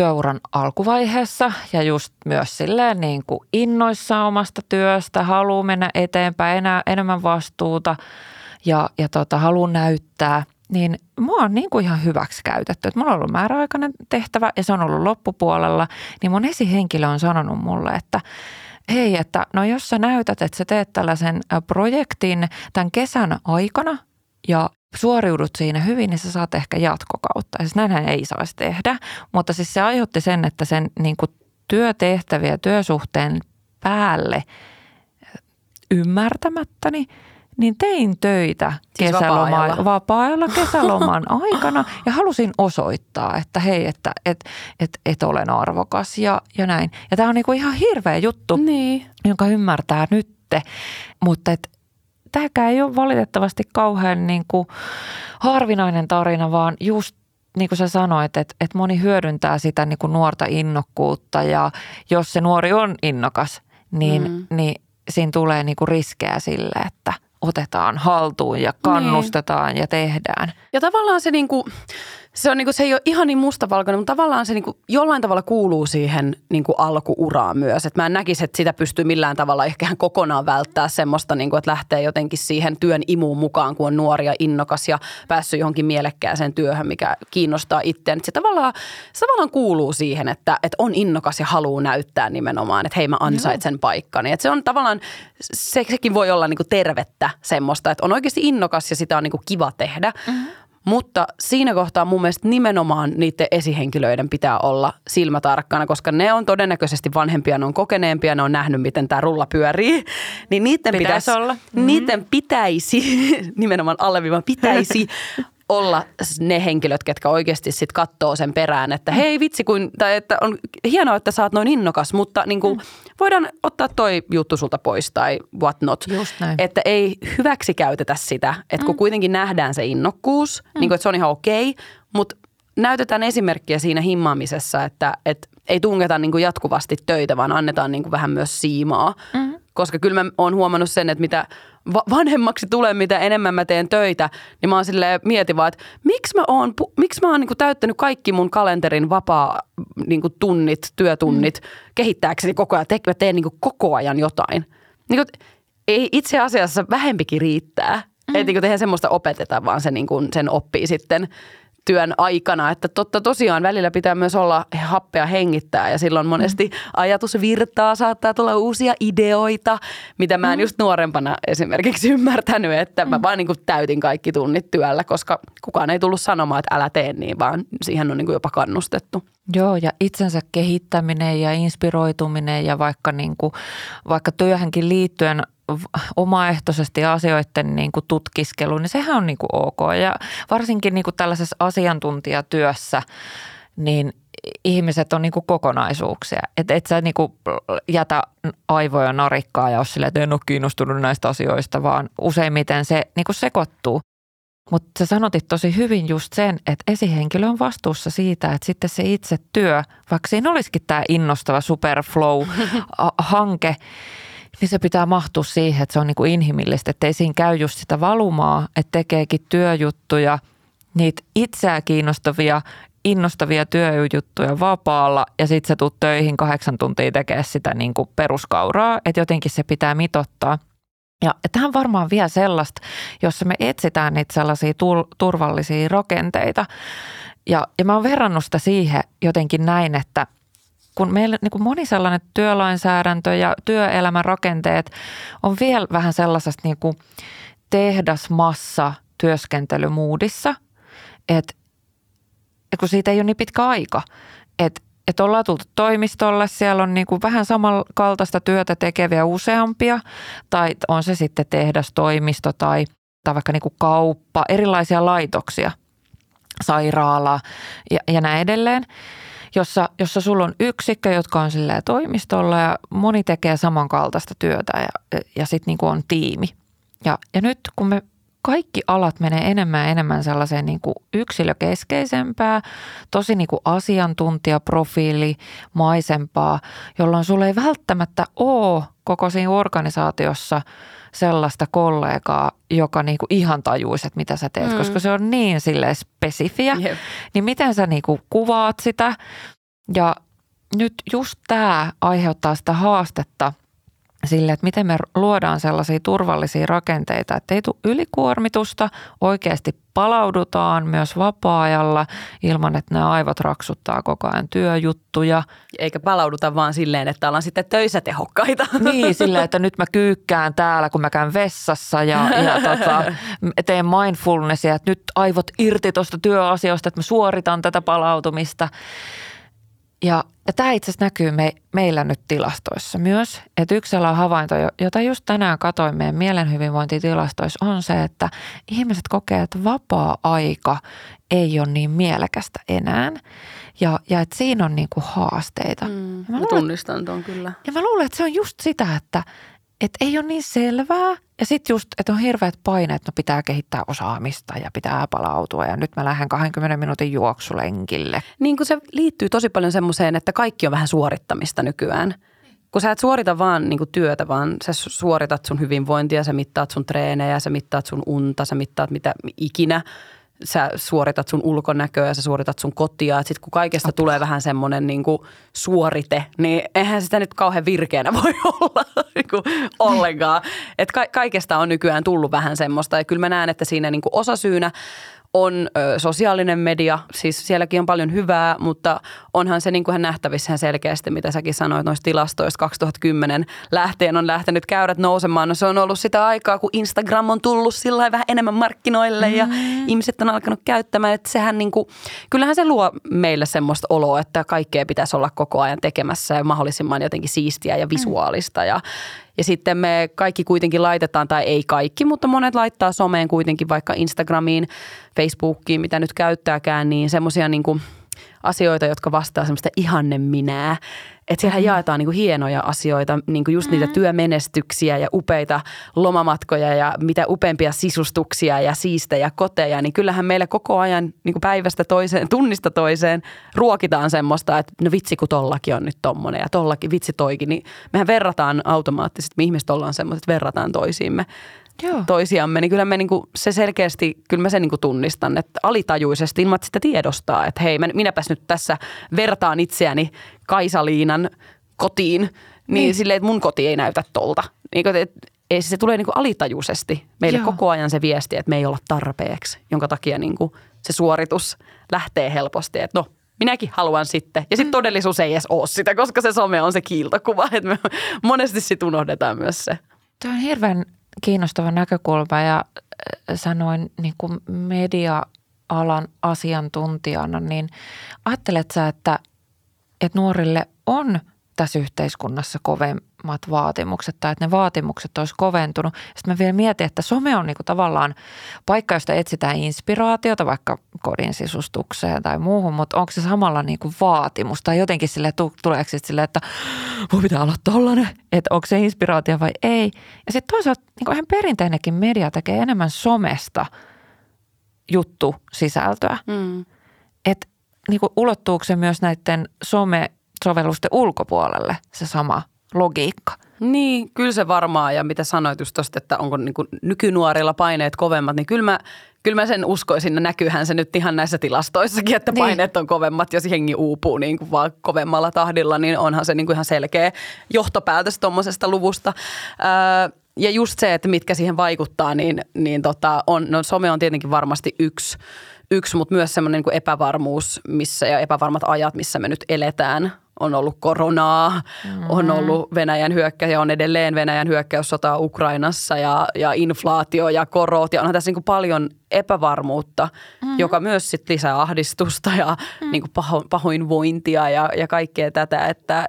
työuran alkuvaiheessa ja just myös silleen niin kuin innoissa omasta työstä, haluaa mennä eteenpäin, enää, enemmän vastuuta ja, ja tota, haluan näyttää, niin mua on niin kuin ihan hyväksi käytetty. Että mulla on ollut määräaikainen tehtävä ja se on ollut loppupuolella, niin mun esihenkilö on sanonut mulle, että hei, että no jos sä näytät, että sä teet tällaisen projektin tämän kesän aikana ja suoriudut siinä hyvin, niin sä saat ehkä jatkokautta. Ja siis näinhän ei saisi tehdä, mutta siis se aiheutti sen, että sen niin kuin työtehtäviä työsuhteen päälle ymmärtämättäni, niin tein töitä siis vapaa-ajalla. vapaa-ajalla kesäloman aikana ja halusin osoittaa, että hei, että et, et, et olen arvokas ja, ja näin. Ja tämä on niinku ihan hirveä juttu, niin. jonka ymmärtää nytte, mutta et, tämäkään ei ole valitettavasti kauhean niinku harvinainen tarina, vaan just niin kuin sä sanoit, että, että moni hyödyntää sitä niin kuin nuorta innokkuutta ja jos se nuori on innokas, niin, mm. niin siinä tulee niin kuin riskejä sille, että otetaan haltuun ja kannustetaan niin. ja tehdään. Ja tavallaan se niin kuin, se, on, niin kuin, se ei ole ihan niin mustavalkoinen, mutta tavallaan se niin kuin, jollain tavalla kuuluu siihen niin kuin alkuuraan myös. Et mä en näkisi, että sitä pystyy millään tavalla ehkä kokonaan välttää semmoista, niin kuin, että lähtee jotenkin siihen työn imuun mukaan, kun on nuori ja innokas ja päässyt johonkin mielekkääseen työhön, mikä kiinnostaa itseään. Se tavallaan, se tavallaan kuuluu siihen, että, että on innokas ja haluaa näyttää nimenomaan, että hei mä ansaitsen paikkani. Että se on tavallaan, se, sekin voi olla niin kuin tervettä semmoista, että on oikeasti innokas ja sitä on niin kuin kiva tehdä. Mm-hmm. Mutta siinä kohtaa mun mielestä nimenomaan niiden esihenkilöiden pitää olla silmätarkkana, koska ne on todennäköisesti vanhempia, ne on kokeneempia, ne on nähnyt, miten tämä rulla pyörii. Niin niiden pitäisi, pitäisi olla. Mm-hmm. Niiden pitäisi, nimenomaan alleviivan pitäisi olla ne henkilöt, ketkä oikeasti sitten katsoo sen perään, että hei vitsi, kun, tai että on hienoa, että sä oot noin innokas, mutta niin kuin, mm. voidaan ottaa toi juttu sulta pois tai what not. Että ei hyväksi käytetä sitä, että kun mm. kuitenkin nähdään se innokkuus, mm. niin kuin, että se on ihan okei, okay, mutta näytetään esimerkkiä siinä himmaamisessa, että, että ei tungeta niin kuin jatkuvasti töitä, vaan annetaan niin kuin vähän myös siimaa. Mm. Koska kyllä mä oon huomannut sen, että mitä vanhemmaksi tulee, mitä enemmän mä teen töitä, niin mä oon silleen mietin vaan, että miksi mä oon, miksi mä oon niin kuin täyttänyt kaikki mun kalenterin vapaa niin kuin tunnit, työtunnit mm. kehittääkseni koko ajan. Mä teen niin kuin koko ajan jotain. Niin kuin, ei itse asiassa vähempikin riittää. Mm. Että niin tehdään semmoista opeteta, vaan se niin kuin, sen oppii sitten – työn aikana. Että totta tosiaan välillä pitää myös olla happea hengittää ja silloin monesti mm. ajatus virtaa, saattaa tulla uusia ideoita, mitä mä en mm. just nuorempana esimerkiksi ymmärtänyt, että mä mm. vaan niin kuin täytin kaikki tunnit työllä, koska kukaan ei tullut sanomaan, että älä tee niin, vaan siihen on niin kuin jopa kannustettu. Joo, ja itsensä kehittäminen ja inspiroituminen ja vaikka, niin kuin, vaikka työhänkin liittyen omaehtoisesti asioiden niin kuin tutkiskelu, niin sehän on niin kuin ok. Ja varsinkin niin kuin tällaisessa asiantuntijatyössä, niin ihmiset on niin kuin kokonaisuuksia. Että et sä niin kuin jätä aivoja narikkaa ja ole silleen, että en ole kiinnostunut näistä asioista, vaan useimmiten se niin kuin sekoittuu. Mutta sä sanotit tosi hyvin just sen, että esihenkilö on vastuussa siitä, että sitten se itse työ, vaikka siinä olisikin tämä innostava superflow-hanke, niin se pitää mahtua siihen, että se on niin kuin inhimillistä, että ei siinä käy just sitä valumaa, että tekeekin työjuttuja, niitä itseä kiinnostavia, innostavia työjuttuja vapaalla ja sitten sä tuut töihin kahdeksan tuntia tekemään sitä niin kuin peruskauraa, että jotenkin se pitää mitottaa. Ja tähän varmaan vielä sellaista, jossa me etsitään niitä sellaisia turvallisia rakenteita. Ja, ja mä oon verrannut sitä siihen jotenkin näin, että – kun meillä niin kuin moni sellainen työlainsäädäntö ja työelämän rakenteet on vielä vähän sellaisesta niin kuin tehdasmassa työskentelymuudissa, että kun siitä ei ole niin pitkä aika, että että ollaan tultu toimistolle, siellä on niin kuin vähän samankaltaista työtä tekeviä useampia, tai on se sitten tehdastoimisto tai, tai vaikka niin kuin kauppa, erilaisia laitoksia, sairaala ja, ja näin edelleen jossa, jossa sulla on yksikkö, jotka on toimistolla ja moni tekee samankaltaista työtä ja, ja sitten niin on tiimi. Ja, ja nyt kun me kaikki alat menee enemmän ja enemmän sellaiseen niin kuin yksilökeskeisempää, tosi niin kuin asiantuntijaprofiili, maisempaa, jolloin sulla ei välttämättä ole koko siinä organisaatiossa sellaista kollegaa, joka niin kuin ihan tajuisi, että mitä sä teet, mm. koska se on niin sille spesifiä. Yep. Niin miten sä niin kuin kuvaat sitä? Ja nyt just tämä aiheuttaa sitä haastetta, sille, että miten me luodaan sellaisia turvallisia rakenteita, että ei tule ylikuormitusta, oikeasti palaudutaan myös vapaa-ajalla ilman, että nämä aivot raksuttaa koko ajan työjuttuja. Eikä palauduta vaan silleen, että ollaan sitten töissä tehokkaita. Niin, silleen, että nyt mä kyykkään täällä, kun mä käyn vessassa ja, ja tota, teen mindfulnessia, että nyt aivot irti tuosta työasioista, että mä suoritan tätä palautumista. Ja, ja tämä itse asiassa näkyy me, meillä nyt tilastoissa myös. Että yksi sellainen havainto, jota just tänään katoin meidän mielenhyvinvointitilastoissa, on se, että ihmiset kokee, että vapaa-aika ei ole niin mielekästä enää. Ja, ja että siinä on niinku haasteita. Mm, ja mä, luulen, tunnistan tuon kyllä. Ja mä luulen, että se on just sitä, että, että ei ole niin selvää. Ja sitten just, että on hirveät paineet, no pitää kehittää osaamista ja pitää palautua ja nyt mä lähden 20 minuutin juoksulenkille. Niin kuin se liittyy tosi paljon semmoiseen, että kaikki on vähän suorittamista nykyään. Kun sä et suorita vaan niin työtä, vaan sä suoritat sun hyvinvointia, sä mittaat sun treenejä, sä mittaat sun unta, sä mittaat mitä ikinä sä suoritat sun ulkonäköä ja sä suoritat sun kotia. Sitten kun kaikesta Apua. tulee vähän semmoinen niin suorite, niin eihän sitä nyt kauhean virkeänä voi olla niin kuin ollenkaan. Et ka- kaikesta on nykyään tullut vähän semmoista ja kyllä mä näen, että siinä niin kuin osasyynä on ö, sosiaalinen media, siis sielläkin on paljon hyvää, mutta onhan se niin kuin nähtävissä selkeästi, mitä säkin sanoit noista tilastoista 2010 lähteen on lähtenyt käyrät nousemaan. No se on ollut sitä aikaa, kun Instagram on tullut sillä vähän enemmän markkinoille ja mm. ihmiset on alkanut käyttämään, että sehän niin kuin, kyllähän se luo meille semmoista oloa, että kaikkea pitäisi olla koko ajan tekemässä ja mahdollisimman jotenkin siistiä ja visuaalista ja, ja sitten me kaikki kuitenkin laitetaan, tai ei kaikki, mutta monet laittaa someen kuitenkin vaikka Instagramiin, Facebookiin, mitä nyt käyttääkään, niin semmoisia niin asioita, jotka vastaa semmoista ihanne minää. Että siellä mm. jaetaan niinku hienoja asioita, niinku just mm. niitä työmenestyksiä ja upeita lomamatkoja ja mitä upeampia sisustuksia ja siistejä koteja. Niin kyllähän meillä koko ajan niinku päivästä toiseen, tunnista toiseen ruokitaan semmoista, että no vitsi kun tollakin on nyt tommonen ja tollakin vitsi toikin. Niin mehän verrataan automaattisesti, me ihmiset ollaan semmoiset, että verrataan toisiimme. Joo. toisiamme, niin kyllä me niinku, se selkeästi, kyllä mä sen niinku tunnistan, että alitajuisesti ilman, että sitä tiedostaa, että hei, minäpäs nyt tässä vertaan itseäni Kaisaliinan kotiin, niin, niin. silleen, että mun koti ei näytä tolta. Niin, että ei, se tulee niinku alitajuisesti meille Joo. koko ajan se viesti, että me ei olla tarpeeksi, jonka takia niinku se suoritus lähtee helposti, että no minäkin haluan sitten. Ja sitten mm. todellisuus ei edes ole sitä, koska se some on se kiiltokuva. Että me monesti sitten unohdetaan myös se. Tuo on hirveän kiinnostava näkökulma ja äh, sanoin niin kuin media-alan asiantuntijana, niin ajattelet sä, että, että nuorille on tässä yhteiskunnassa kovemmat vaatimukset tai että ne vaatimukset olisi koventunut. Sitten mä vielä mietin, että some on niinku tavallaan paikka, josta etsitään inspiraatiota vaikka kodin sisustukseen tai muuhun, mutta onko se samalla niinku vaatimus tai jotenkin sille tuleeko sitten silleen, että mun pitää olla tollainen, että onko se inspiraatio vai ei. Ja sitten toisaalta niin ihan perinteinenkin media tekee enemmän somesta juttu sisältöä. Mm. Että niin ulottuuko se myös näiden some sovellusten ulkopuolelle se sama logiikka. Niin, kyllä se varmaan. Ja mitä sanoit just tosta, että onko niin kuin nykynuorilla paineet kovemmat, niin kyllä mä, kyllä mä sen uskoisin. Näkyyhän se nyt ihan näissä tilastoissakin, että niin. paineet on kovemmat. Jos jengi uupuu niin kuin vaan kovemmalla tahdilla, niin onhan se niin kuin ihan selkeä johtopäätös tuommoisesta luvusta. Öö, ja just se, että mitkä siihen vaikuttaa, niin, niin tota, on, no some on tietenkin varmasti yksi – yksi, mutta myös semmoinen niin epävarmuus missä, ja epävarmat ajat, missä me nyt eletään. On ollut koronaa, mm-hmm. on ollut Venäjän hyökkäys ja on edelleen Venäjän hyökkäyssota Ukrainassa ja, ja inflaatio ja korot. Ja onhan tässä niin kuin paljon epävarmuutta, mm-hmm. joka myös sit lisää ahdistusta ja mm-hmm. niin kuin paho, pahoinvointia ja, ja kaikkea tätä, että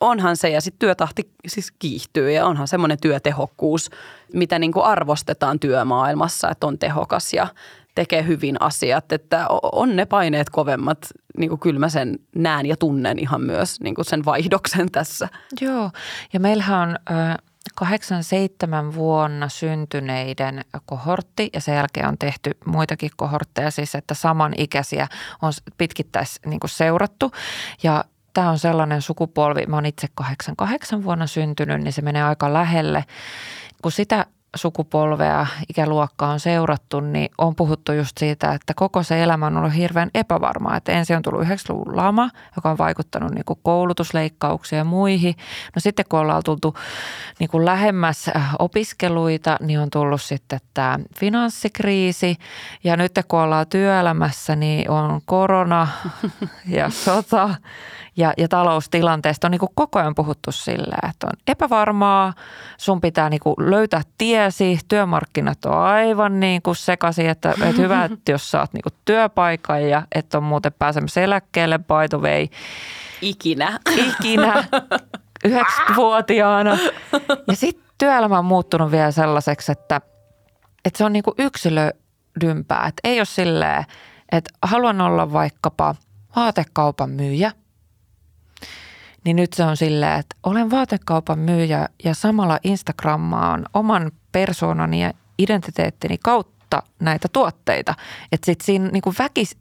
onhan se ja sitten työtahti siis kiihtyy ja onhan semmoinen työtehokkuus, mitä niin kuin arvostetaan työmaailmassa, että on tehokas ja tekee hyvin asiat, että on ne paineet kovemmat, niin kuin kyllä mä sen näen ja tunnen ihan myös niin kuin sen vaihdoksen tässä. Joo, ja meillähän on 87 vuonna syntyneiden kohortti ja sen jälkeen on tehty muitakin kohortteja, siis että samanikäisiä on pitkittäis niin kuin seurattu ja tämä on sellainen sukupolvi, mä oon itse 88 vuonna syntynyt, niin se menee aika lähelle. Kun sitä sukupolvea, ikäluokkaa on seurattu, niin on puhuttu just siitä, että koko se elämä on ollut hirveän epävarmaa. Että ensin on tullut 90-luvun lama, joka on vaikuttanut niin koulutusleikkauksiin ja muihin. No sitten kun ollaan tultu niin kuin lähemmäs äh, opiskeluita, niin on tullut sitten tämä finanssikriisi. Ja nyt kun ollaan työelämässä, niin on korona ja sota ja, ja taloustilanteesta on niin kuin koko ajan puhuttu silleen, että on epävarmaa, sun pitää niin kuin löytää tiesi, työmarkkinat on aivan niin kuin sekaisin, että, että hyvä, että jos saat niin kuin työpaikan ja että on muuten pääsemässä eläkkeelle by the way. Ikinä. Ikinä. 90-vuotiaana. Ja sitten työelämä on muuttunut vielä sellaiseksi, että, että se on niin kuin yksilödympää. Että ei ole silleen, että haluan olla vaikkapa vaatekaupan myyjä – niin nyt se on silleen, että olen vaatekaupan myyjä ja samalla Instagrammaan oman persoonani ja identiteettini kautta näitä tuotteita. Että sitten siinä niin kuin väkis,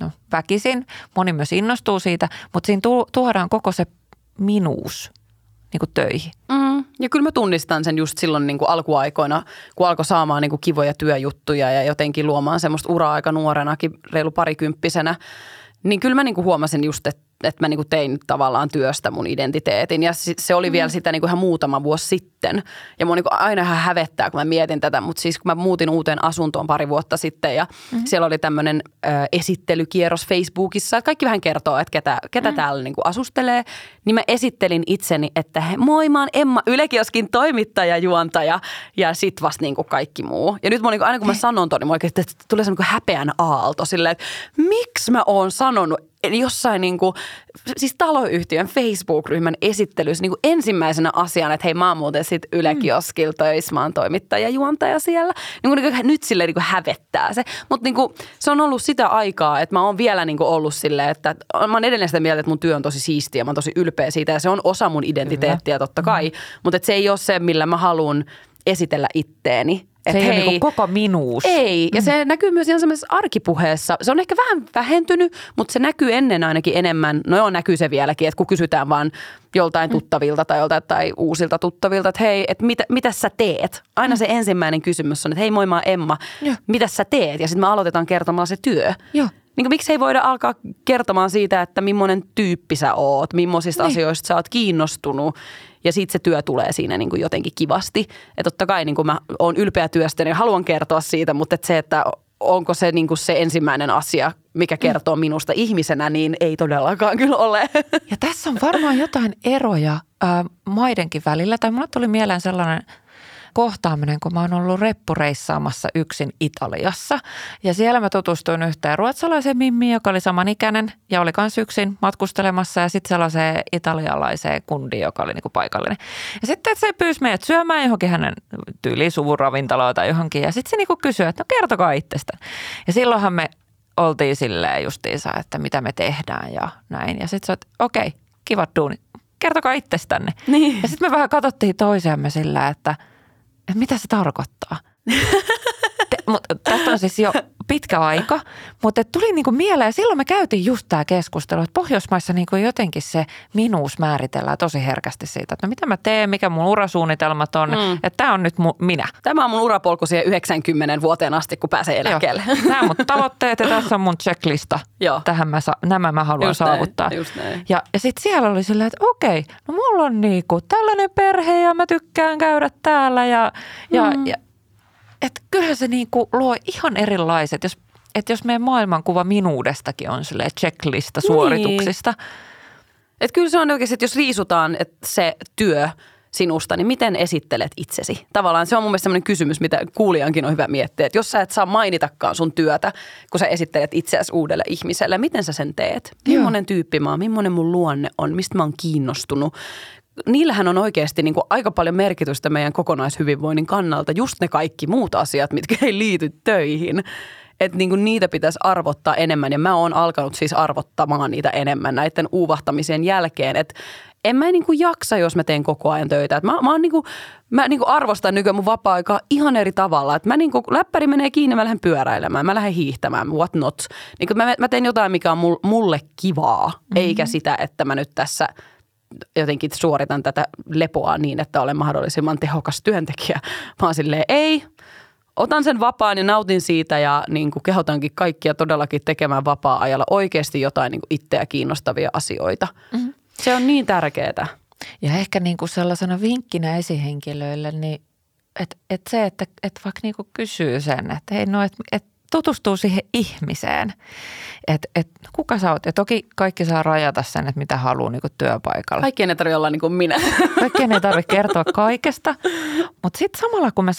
no, väkisin, moni myös innostuu siitä, mutta siinä tuodaan koko se minuus niin kuin töihin. Mm, ja kyllä mä tunnistan sen just silloin niin kuin alkuaikoina, kun alkoi saamaan niin kuin kivoja työjuttuja ja jotenkin luomaan semmoista uraa aika nuorenakin, reilu parikymppisenä. Niin kyllä mä niin kuin huomasin just, että että mä niinku tein tavallaan työstä mun identiteetin. Ja se oli mm. vielä sitä niinku ihan muutama vuosi sitten. Ja mua niinku aina ihan hävettää, kun mä mietin tätä. Mutta siis kun mä muutin uuteen asuntoon pari vuotta sitten ja mm. siellä oli tämmöinen esittelykierros Facebookissa. Että kaikki vähän kertoo, että ketä, ketä mm. täällä niinku asustelee. Niin mä esittelin itseni, että he, moi mä oon Emma Ylekioskin toimittaja, juontaja ja sit vasta niinku kaikki muu. Ja nyt mä niinku, aina kun mä sanon ton, niin mulla oikein, että tulee se niinku häpeän aalto silleen, että miksi mä oon sanonut jossain niin kuin, siis taloyhtiön Facebook-ryhmän esittelyssä niin kuin ensimmäisenä asiana, että hei mä oon muuten sit Yle Kioskilla töissä, mä oon toimittaja, juontaja siellä. Niin kuin, niin kuin, nyt sille niin kuin hävettää se. Mutta niin kuin, se on ollut sitä aikaa, että mä oon vielä niin kuin ollut silleen, että mä oon edelleen sitä mieltä, että mun työ on tosi siistiä, mä oon tosi ylpeä siitä ja se on osa mun identiteettiä totta kai. Mm. Mutta se ei ole se, millä mä haluan esitellä itteeni se ei hei, ole niin koko minuus. Ei, ja se mm. näkyy myös ihan semmoisessa arkipuheessa. Se on ehkä vähän vähentynyt, mutta se näkyy ennen ainakin enemmän. No joo, näkyy se vieläkin, että kun kysytään vaan joltain mm. tuttavilta tai joltain tai uusilta tuttavilta, että hei, että mitä, mitä sä teet? Aina mm. se ensimmäinen kysymys on, että hei moi mä oon Emma, mitä sä teet? Ja sitten me aloitetaan kertomaan se työ. Joo. Niin miksi ei voida alkaa kertomaan siitä, että millainen tyyppi sä oot, millaisista niin. asioista sä oot kiinnostunut ja sitten se työ tulee siinä niin kuin jotenkin kivasti. Ja totta kai niin kuin mä oon ylpeä työstäni ja haluan kertoa siitä, mutta et se, että onko se niin kuin se ensimmäinen asia, mikä kertoo minusta ihmisenä, niin ei todellakaan kyllä ole. Ja tässä on varmaan jotain eroja äh, maidenkin välillä. Tai mulle tuli mieleen sellainen – kohtaaminen, kun mä oon ollut reppureissaamassa yksin Italiassa. Ja siellä mä tutustuin yhteen ruotsalaiseen mimmiin, joka oli samanikäinen ja oli kans yksin matkustelemassa ja sitten sellaiseen italialaiseen kundiin, joka oli niinku paikallinen. Ja sitten se pyysi meidät syömään johonkin hänen tyyliin suvuravintolaan tai johonkin ja sitten se niinku kysyi, että no kertokaa itsestä. Ja silloinhan me oltiin silleen justiinsa, että mitä me tehdään ja näin. Ja sitten se, että okei, kivat duunit, kertokaa itsestänne. Niin. Ja sitten me vähän katsottiin toisiamme sillä, että – että mitä se tarkoittaa. Te, mutta tästä on siis jo pitkä aika, mutta tuli niinku mieleen, silloin me käytiin just tämä keskustelu, että Pohjoismaissa niinku jotenkin se minuus määritellään tosi herkästi siitä, että no mitä mä teen, mikä mun urasuunnitelmat on, mm. että tämä on nyt mu, minä. Tämä on mun urapolku siihen 90 vuoteen asti, kun pääsee eläkkeelle. Nämä on mun tavoitteet ja tässä on mun checklista. Joo. Tähän mä, nämä mä haluan just saavuttaa. Näin, just näin. Ja, ja sitten siellä oli silleen, että okei, no mulla on niinku tällainen perhe ja mä tykkään käydä täällä ja, ja, mm. ja että kyllähän se niinku luo ihan erilaiset, jos, että jos meidän maailmankuva minuudestakin on sille checklista niin. suorituksista. Niin. Että kyllä se on oikeasti, että jos riisutaan että se työ sinusta, niin miten esittelet itsesi? Tavallaan se on mun mielestä sellainen kysymys, mitä kuulijankin on hyvä miettiä. Että jos sä et saa mainitakaan sun työtä, kun sä esittelet itseäsi uudelle ihmiselle, miten sä sen teet? Millainen tyyppi mä oon, millainen mun luonne on, mistä mä oon kiinnostunut, niillähän on oikeasti niin kuin aika paljon merkitystä meidän kokonaishyvinvoinnin kannalta. Just ne kaikki muut asiat, mitkä ei liity töihin. Että niin niitä pitäisi arvottaa enemmän ja mä oon alkanut siis arvottamaan niitä enemmän näiden uuvahtamisen jälkeen. Että en mä niin kuin jaksa, jos mä teen koko ajan töitä. Et mä, mä, niin kuin, mä niin kuin arvostan nykyään mun vapaa-aikaa ihan eri tavalla. Et mä niin kuin, läppäri menee kiinni, mä lähden pyöräilemään, mä lähden hiihtämään, what not. Niin kuin mä, mä teen jotain, mikä on mulle kivaa, mm-hmm. eikä sitä, että mä nyt tässä – jotenkin suoritan tätä lepoa niin, että olen mahdollisimman tehokas työntekijä. Vaan silleen, ei, otan sen vapaan ja nautin siitä ja niin kuin kehotankin kaikkia todellakin tekemään vapaa-ajalla oikeasti jotain niin kuin itseä kiinnostavia asioita. Mm-hmm. Se on niin tärkeää. Ja ehkä niin kuin sellaisena vinkkinä esihenkilöille, niin että et se, että et vaikka niin kuin kysyy sen, että hei no, että et tutustuu siihen ihmiseen, että et, kuka sä oot. Ja toki kaikki saa rajata sen, että mitä haluaa niin työpaikalla. Kaikkien ei tarvitse olla niin kuin minä. Kaikkien ei tarvitse kertoa kaikesta, mutta sitten samalla kun mä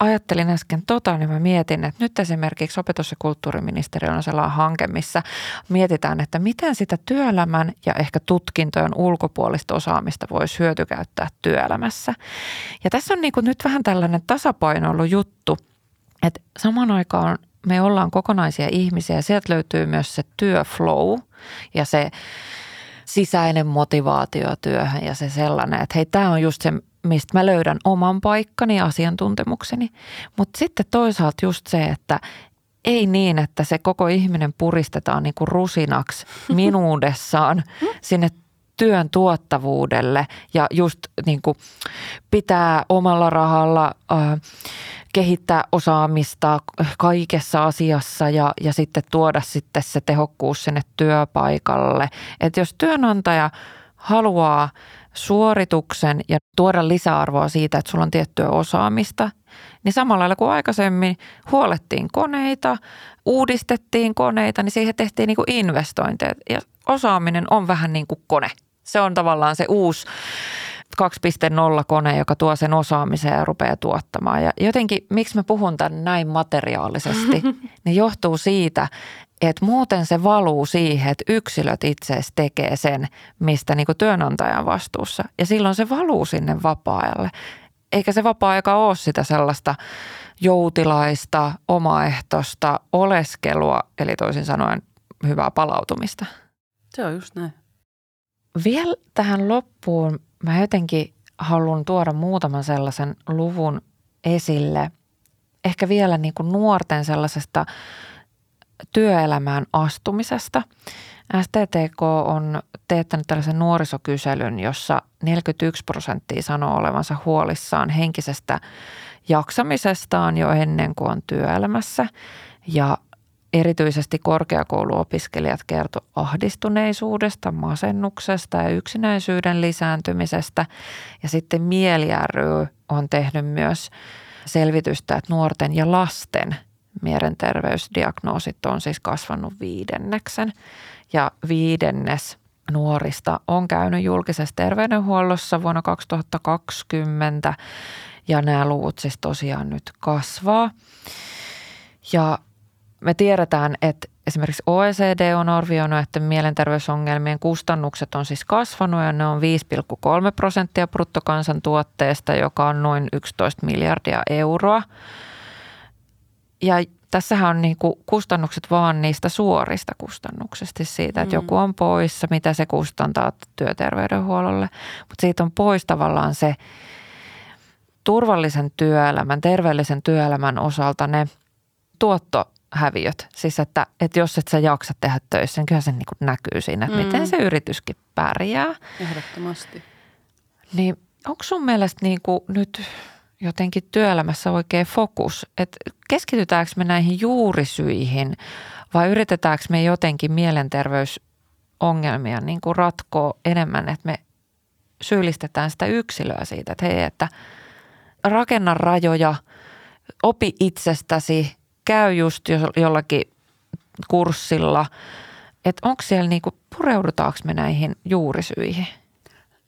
ajattelin äsken tota, niin mä mietin, että nyt esimerkiksi opetus- ja kulttuuriministeriö on sellainen hanke, missä mietitään, että miten sitä työelämän ja ehkä tutkintojen ulkopuolista osaamista voisi hyötykäyttää työelämässä. Ja tässä on niin kuin nyt vähän tällainen tasapainoilu juttu, että samaan aikaan me ollaan kokonaisia ihmisiä ja sieltä löytyy myös se työflow ja se sisäinen motivaatio työhön ja se sellainen, että hei, tämä on just se, mistä mä löydän oman paikkani ja asiantuntemukseni. Mutta sitten toisaalta just se, että ei niin, että se koko ihminen puristetaan niin kuin rusinaksi minuudessaan sinne työn tuottavuudelle ja just niin kuin pitää omalla rahalla äh, kehittää osaamista kaikessa asiassa ja, ja sitten tuoda sitten se tehokkuus sinne työpaikalle. Että jos työnantaja haluaa suorituksen ja tuoda lisäarvoa siitä, että sulla on tiettyä osaamista, niin samalla lailla kuin aikaisemmin huolettiin koneita, uudistettiin koneita, niin siihen tehtiin niin kuin investointeja. Ja osaaminen on vähän niin kuin kone. Se on tavallaan se uusi 2.0-kone, joka tuo sen osaamisen ja rupeaa tuottamaan. Ja jotenkin, miksi mä puhun tämän näin materiaalisesti, niin johtuu siitä, että muuten se valuu siihen, että yksilöt itse asiassa tekee sen, mistä niin työnantajan vastuussa. Ja silloin se valuu sinne vapaa-ajalle. Eikä se vapaa-aika ole sitä sellaista joutilaista, omaehtoista oleskelua, eli toisin sanoen hyvää palautumista. Se on just näin. Vielä tähän loppuun mä jotenkin haluan tuoda muutaman sellaisen luvun esille. Ehkä vielä niin kuin nuorten sellaisesta työelämään astumisesta. STTK on teettänyt tällaisen nuorisokyselyn, jossa 41 prosenttia sanoo olevansa huolissaan henkisestä jaksamisestaan jo ennen kuin on työelämässä. Ja erityisesti korkeakouluopiskelijat kertovat ahdistuneisuudesta, masennuksesta ja yksinäisyyden lisääntymisestä. Ja sitten Mieli ry on tehnyt myös selvitystä, että nuorten ja lasten mielenterveysdiagnoosit on siis kasvanut viidenneksen. Ja viidennes nuorista on käynyt julkisessa terveydenhuollossa vuonna 2020 ja nämä luvut siis tosiaan nyt kasvaa. Ja me tiedetään, että esimerkiksi OECD on arvioinut, että mielenterveysongelmien kustannukset on siis kasvanut ja ne on 5,3 prosenttia bruttokansantuotteesta, joka on noin 11 miljardia euroa. Ja tässähän on niin kuin kustannukset vaan niistä suorista kustannuksista, siis siitä, että mm. joku on poissa, mitä se kustantaa työterveydenhuollolle. Mutta siitä on pois tavallaan se turvallisen työelämän, terveellisen työelämän osalta ne tuotto häviöt. Siis että, että jos et sä jaksa tehdä töissä, niin kyllä se niin kuin näkyy siinä, että mm. miten se yrityskin pärjää. Ehdottomasti. Niin onko sun mielestä niin kuin nyt jotenkin työelämässä oikein fokus, että keskitytäänkö me näihin juurisyihin vai yritetäänkö me jotenkin mielenterveysongelmia niin kuin ratkoa enemmän, että me syyllistetään sitä yksilöä siitä, että hei, että rakenna rajoja, opi itsestäsi, käy just jollakin kurssilla, että onko siellä niinku, pureudutaanko me näihin juurisyihin?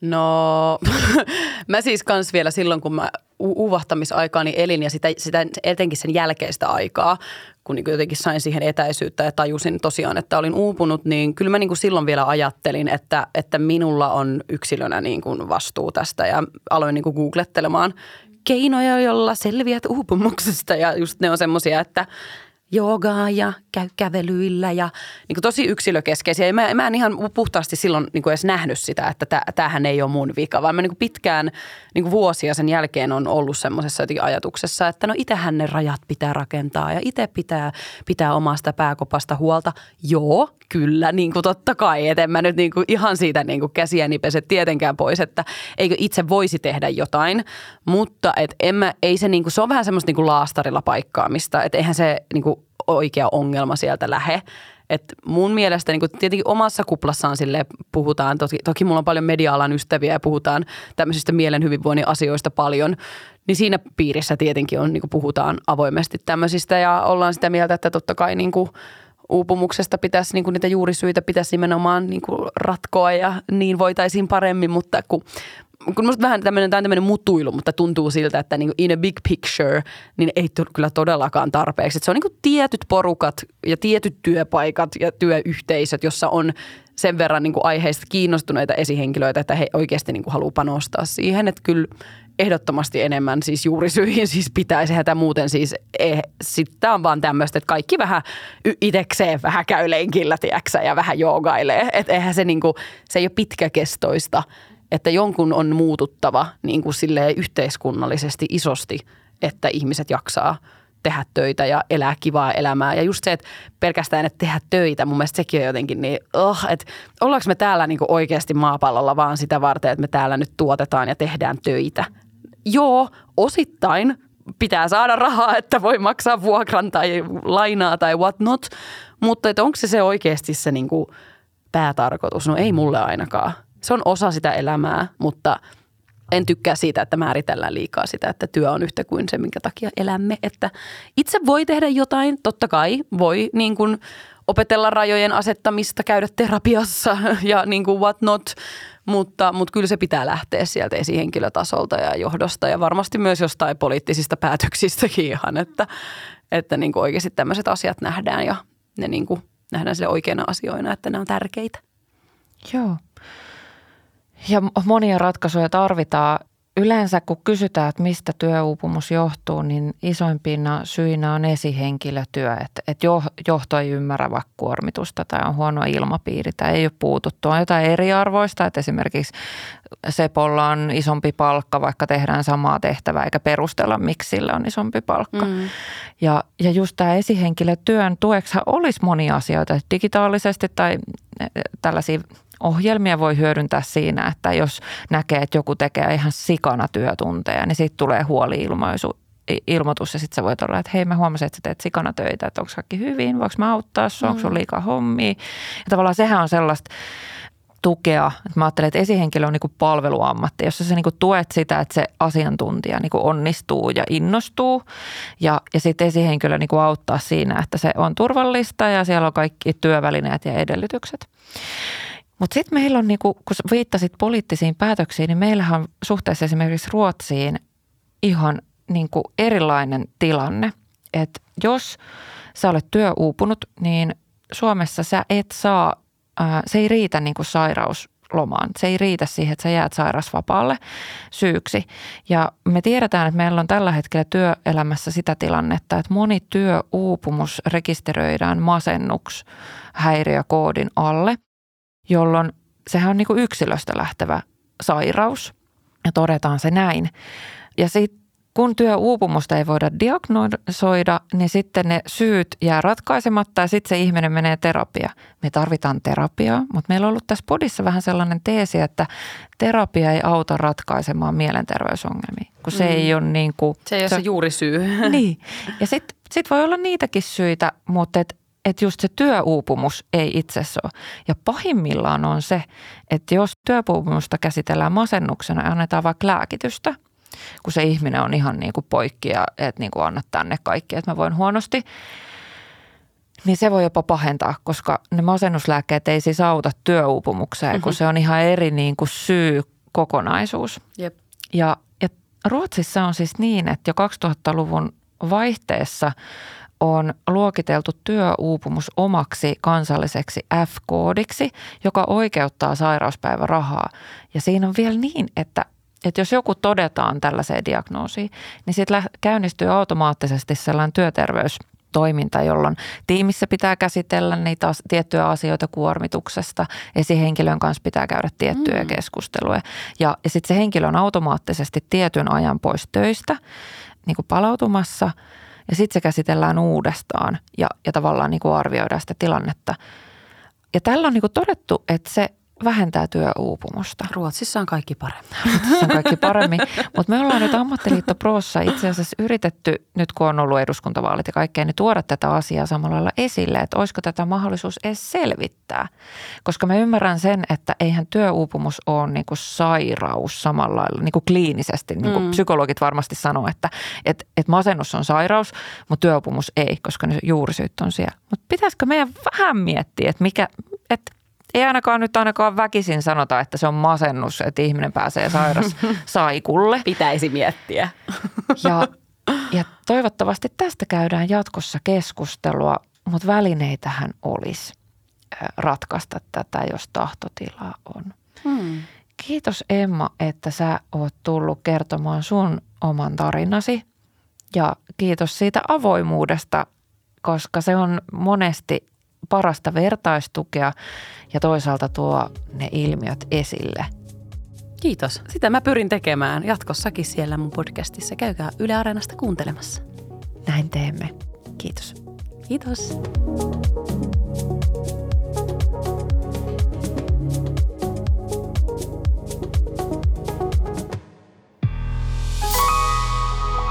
No, mä siis kans vielä silloin, kun mä uvahtamisaikaani elin ja sitä, sitä etenkin sen jälkeistä aikaa, kun niin jotenkin sain siihen etäisyyttä ja tajusin tosiaan, että olin uupunut, niin kyllä mä niin kuin silloin vielä ajattelin, että, että minulla on yksilönä niin kuin vastuu tästä ja aloin niin kuin googlettelemaan keinoja, joilla selviät uupumuksesta. Ja just ne on semmoisia, että joogaa ja käy kävelyillä ja niin kuin tosi yksilökeskeisiä. Ja mä, mä en ihan puhtaasti silloin niin kuin edes nähnyt sitä, että tämähän ei ole mun vika, vaan mä niin kuin pitkään niin kuin vuosia sen jälkeen on ollut semmoisessa ajatuksessa, että no itsehän ne rajat pitää rakentaa ja itse pitää, pitää omasta pääkopasta huolta. Joo, kyllä, niin kuin totta kai. Et en mä nyt niin kuin ihan siitä niin kuin käsiäni pese tietenkään pois, että eikö itse voisi tehdä jotain, mutta et en mä, ei se, niin kuin, se on vähän semmoista niin kuin laastarilla paikkaamista, että eihän se niin kuin oikea ongelma sieltä lähe. Et mun mielestä niin tietenkin omassa kuplassaan sille puhutaan, toki, toki mulla on paljon media-alan ystäviä ja puhutaan tämmöisistä mielen hyvinvoinnin asioista paljon, niin siinä piirissä tietenkin on, niin puhutaan avoimesti tämmöisistä ja ollaan sitä mieltä, että totta kai niin kuin uupumuksesta pitäisi, niin kuin niitä juurisyitä pitäisi nimenomaan niin kuin ratkoa ja niin voitaisiin paremmin, mutta kun kun musta vähän tämmöinen, tämä on tämmöinen mutuilu, mutta tuntuu siltä, että niin in a big picture, niin ei tule kyllä todellakaan tarpeeksi. Että se on niin tietyt porukat ja tietyt työpaikat ja työyhteisöt, jossa on sen verran niin aiheista kiinnostuneita esihenkilöitä, että he oikeasti niin haluaa panostaa siihen. Että kyllä ehdottomasti enemmän siis juurisyihin siis pitäisi hätä muuten siis eh, sitten on vaan tämmöistä, että kaikki vähän itekseen vähän käy lenkillä, tiiäksä, ja vähän joogailee. Että eihän se niinku, se ei ole pitkäkestoista, että jonkun on muututtava niin kuin yhteiskunnallisesti isosti, että ihmiset jaksaa tehdä töitä ja elää kivaa elämää. Ja just se, että pelkästään, että tehdä töitä, mun mielestä sekin on jotenkin niin, oh, että ollaanko me täällä niin oikeasti maapallolla vaan sitä varten, että me täällä nyt tuotetaan ja tehdään töitä. Joo, osittain pitää saada rahaa, että voi maksaa vuokran tai lainaa tai what not, mutta onko se se oikeasti se niin kuin päätarkoitus? No ei mulle ainakaan se on osa sitä elämää, mutta en tykkää siitä, että määritellään liikaa sitä, että työ on yhtä kuin se, minkä takia elämme. Että itse voi tehdä jotain, totta kai voi niin kuin opetella rajojen asettamista, käydä terapiassa ja niin kuin what not, mutta, mutta kyllä se pitää lähteä sieltä esihenkilötasolta ja johdosta ja varmasti myös jostain poliittisista päätöksistäkin ihan, että, että niin kuin oikeasti tämmöiset asiat nähdään ja ne niin kuin nähdään sille oikeina asioina, että ne on tärkeitä. Joo. Ja monia ratkaisuja tarvitaan. Yleensä kun kysytään, että mistä työuupumus johtuu, niin isoimpina syinä on esihenkilötyö. Että, että johto ei ymmärrä vaikka kuormitusta tai on huono ilmapiiri tai ei ole puututtu. On jotain eriarvoista, että esimerkiksi Sepolla on isompi palkka, vaikka tehdään samaa tehtävää eikä perustella, miksi sillä on isompi palkka. Mm. Ja, ja just tämä esihenkilötyön tueksi olisi monia asioita digitaalisesti tai tällaisia ohjelmia voi hyödyntää siinä, että jos näkee, että joku tekee ihan sikana työtunteja, niin siitä tulee huoli-ilmaisu, ilmoitus ja sitten sä voit olla, että hei mä huomasin, että sä teet sikana töitä, että onko kaikki hyvin, voiko mä auttaa sua, onko sun mm. liikaa hommia. Ja tavallaan sehän on sellaista tukea, että mä ajattelen, että esihenkilö on niin palveluammatti, jossa sä niin tuet sitä, että se asiantuntija niin onnistuu ja innostuu ja, ja sitten esihenkilö niin auttaa siinä, että se on turvallista ja siellä on kaikki työvälineet ja edellytykset. Mutta sitten meillä on, niinku, kun viittasit poliittisiin päätöksiin, niin meillähän on suhteessa esimerkiksi Ruotsiin ihan niinku erilainen tilanne. Että jos sä olet työuupunut, niin Suomessa sä et saa, ää, se ei riitä niinku sairauslomaan. Se ei riitä siihen, että sä jäät sairasvapaalle syyksi. Ja me tiedetään, että meillä on tällä hetkellä työelämässä sitä tilannetta, että moni työuupumus rekisteröidään masennuks häiriökoodin alle – jolloin sehän on niin kuin yksilöstä lähtevä sairaus ja todetaan se näin. Ja sitten kun työuupumusta ei voida diagnosoida, niin sitten ne syyt jää ratkaisematta ja sitten se ihminen menee terapia. Me tarvitaan terapiaa, mutta meillä on ollut tässä podissa vähän sellainen teesi, että terapia ei auta ratkaisemaan mielenterveysongelmia, kun se mm. ei ole niin kuin... Se ei ole se, se juuri syy. Niin. Ja sitten sit voi olla niitäkin syitä, mutta et että just se työuupumus ei itsessä ole. Ja pahimmillaan on se, että jos työuupumusta käsitellään masennuksena ja annetaan vaikka lääkitystä, kun se ihminen on ihan niin kuin poikki ja että niin kuin annat tänne kaikki, että mä voin huonosti, niin se voi jopa pahentaa, koska ne masennuslääkkeet ei siis auta työuupumukseen, mm-hmm. kun se on ihan eri niin kuin syy kokonaisuus. Jep. Ja, ja Ruotsissa on siis niin, että jo 2000-luvun vaihteessa – on luokiteltu työuupumus omaksi kansalliseksi F-koodiksi, joka oikeuttaa sairauspäivärahaa. Ja siinä on vielä niin, että, että jos joku todetaan tällaiseen diagnoosiin, niin sitten käynnistyy automaattisesti sellainen työterveys toiminta, jolloin tiimissä pitää käsitellä niitä tiettyjä asioita kuormituksesta. Esihenkilön kanssa pitää käydä tiettyjä mm. keskusteluja. Ja, ja sitten se henkilö on automaattisesti tietyn ajan pois töistä niin kuin palautumassa ja sitten se käsitellään uudestaan ja, ja tavallaan niin kuin arvioidaan sitä tilannetta. Ja tällä on niin kuin todettu, että se vähentää työuupumusta. Ruotsissa on kaikki paremmin. Ruotsissa on kaikki paremmin. Mutta me ollaan nyt Ammattiliitto Prossa itse asiassa yritetty, nyt kun on ollut eduskuntavaalit ja kaikkea, niin tuoda tätä asiaa samalla lailla esille, että olisiko tätä mahdollisuus edes selvittää. Koska mä ymmärrän sen, että eihän työuupumus ole niin kuin sairaus samalla lailla, niin kuin kliinisesti. Niin kuin mm. psykologit varmasti sanoo, että et, et masennus on sairaus, mutta työuupumus ei, koska ne juurisyyt on siellä. Mutta pitäisikö meidän vähän miettiä, että mikä, että ei ainakaan nyt ainakaan väkisin sanota, että se on masennus, että ihminen pääsee sairas saikulle. Pitäisi miettiä. Ja, ja toivottavasti tästä käydään jatkossa keskustelua, mutta välineitähän olisi ratkaista tätä, jos tahtotilaa on. Hmm. Kiitos Emma, että sä oot tullut kertomaan sun oman tarinasi ja kiitos siitä avoimuudesta, koska se on monesti parasta vertaistukea ja toisaalta tuo ne ilmiöt esille. Kiitos. Sitä mä pyrin tekemään jatkossakin siellä mun podcastissa. Käykää Yle Areenasta kuuntelemassa. Näin teemme. Kiitos. Kiitos.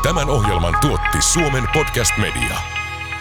Tämän ohjelman tuotti Suomen Podcast Media.